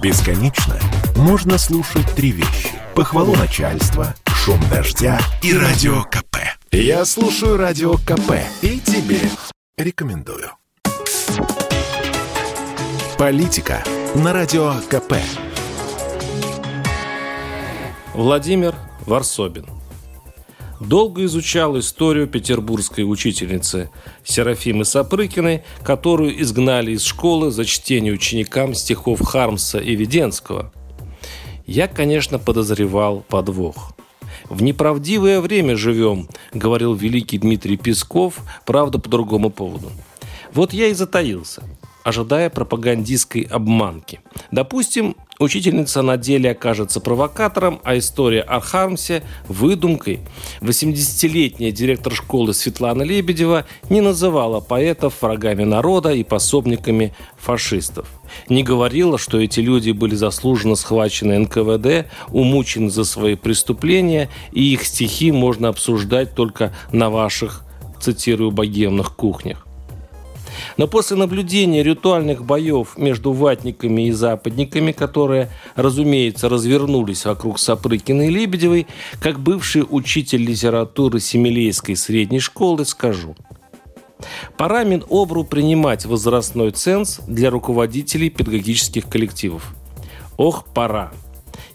Бесконечно можно слушать три вещи. Похвалу начальства, шум дождя и радио КП. Я слушаю радио КП и тебе рекомендую. Политика на радио КП. Владимир Варсобин долго изучал историю петербургской учительницы Серафимы Сапрыкиной, которую изгнали из школы за чтение ученикам стихов Хармса и Веденского. Я, конечно, подозревал подвох. «В неправдивое время живем», — говорил великий Дмитрий Песков, правда, по другому поводу. Вот я и затаился – ожидая пропагандистской обманки. Допустим, учительница на деле окажется провокатором, а история о Хармсе – выдумкой. 80-летняя директор школы Светлана Лебедева не называла поэтов врагами народа и пособниками фашистов. Не говорила, что эти люди были заслуженно схвачены НКВД, умучены за свои преступления, и их стихи можно обсуждать только на ваших, цитирую, богемных кухнях. Но после наблюдения ритуальных боев между ватниками и западниками, которые, разумеется, развернулись вокруг Сапрыкина и Лебедевой, как бывший учитель литературы Семилейской средней школы скажу – Пора Минобру принимать возрастной ценз для руководителей педагогических коллективов. Ох, пора.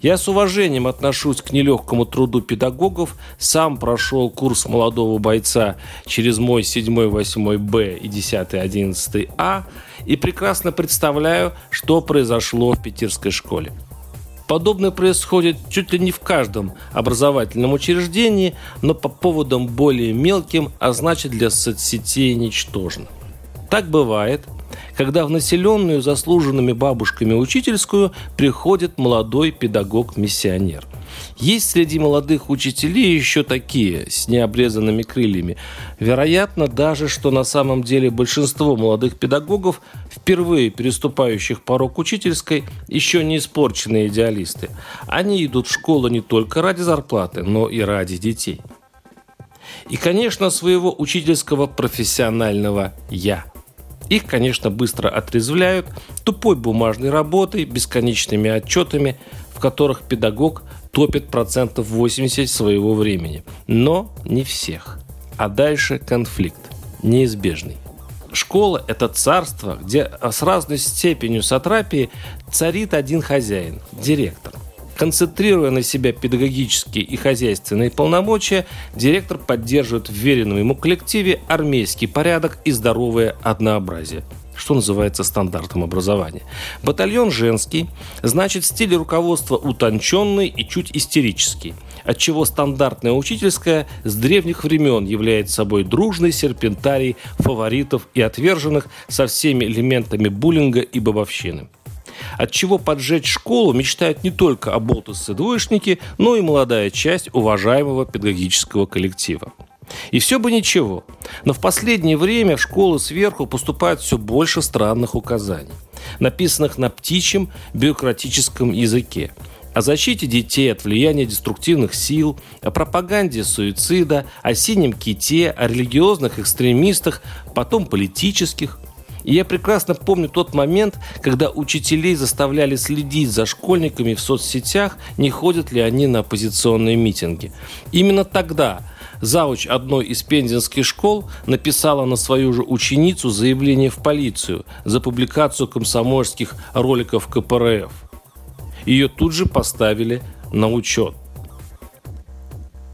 Я с уважением отношусь к нелегкому труду педагогов, сам прошел курс молодого бойца через мой 7, 8 Б и 10, 11 А и прекрасно представляю, что произошло в питерской школе. Подобное происходит чуть ли не в каждом образовательном учреждении, но по поводам более мелким, а значит для соцсетей ничтожно. Так бывает – когда в населенную заслуженными бабушками учительскую приходит молодой педагог-миссионер. Есть среди молодых учителей еще такие, с необрезанными крыльями. Вероятно даже, что на самом деле большинство молодых педагогов, впервые переступающих порог учительской, еще не испорченные идеалисты. Они идут в школу не только ради зарплаты, но и ради детей. И, конечно, своего учительского профессионального «я». Их, конечно, быстро отрезвляют тупой бумажной работой, бесконечными отчетами, в которых педагог топит процентов 80 своего времени. Но не всех. А дальше конфликт. Неизбежный. Школа – это царство, где с разной степенью сатрапии царит один хозяин – директор. Концентрируя на себя педагогические и хозяйственные полномочия, директор поддерживает в веренном ему коллективе армейский порядок и здоровое однообразие что называется стандартом образования. Батальон женский, значит стиль руководства утонченный и чуть истерический, отчего стандартная учительская с древних времен является собой дружный серпентарий фаворитов и отверженных со всеми элементами буллинга и бабовщины от чего поджечь школу мечтают не только оболтусы-двоечники, но и молодая часть уважаемого педагогического коллектива. И все бы ничего, но в последнее время в школы сверху поступает все больше странных указаний, написанных на птичьем бюрократическом языке, о защите детей от влияния деструктивных сил, о пропаганде суицида, о синем ките, о религиозных экстремистах, потом политических, и я прекрасно помню тот момент, когда учителей заставляли следить за школьниками в соцсетях, не ходят ли они на оппозиционные митинги. Именно тогда Зауч одной из пензенских школ написала на свою же ученицу заявление в полицию за публикацию комсомольских роликов КПРФ. Ее тут же поставили на учет.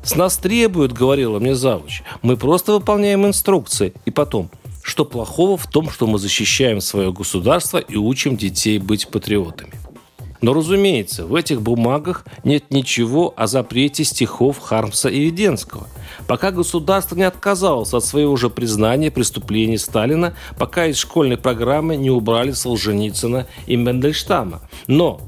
«С нас требуют, — говорила мне завуч, — мы просто выполняем инструкции. И потом, что плохого в том, что мы защищаем свое государство и учим детей быть патриотами? Но, разумеется, в этих бумагах нет ничего о запрете стихов Хармса и Веденского. Пока государство не отказалось от своего же признания преступлений Сталина, пока из школьной программы не убрали Солженицына и Мендельштама. Но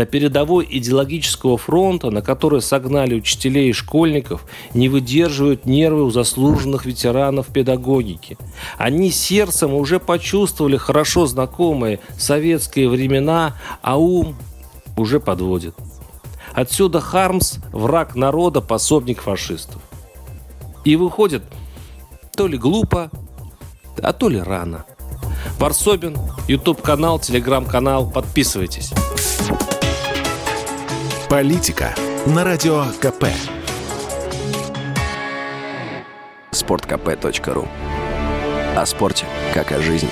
на передовой идеологического фронта, на который согнали учителей и школьников, не выдерживают нервы у заслуженных ветеранов педагогики. Они сердцем уже почувствовали хорошо знакомые советские времена, а ум уже подводит. Отсюда Хармс – враг народа, пособник фашистов. И выходит то ли глупо, а то ли рано – Варсобин, YouTube-канал, Телеграм-канал. Подписывайтесь. Политика на Радио КП. Спорткп.ру О спорте, как о жизни.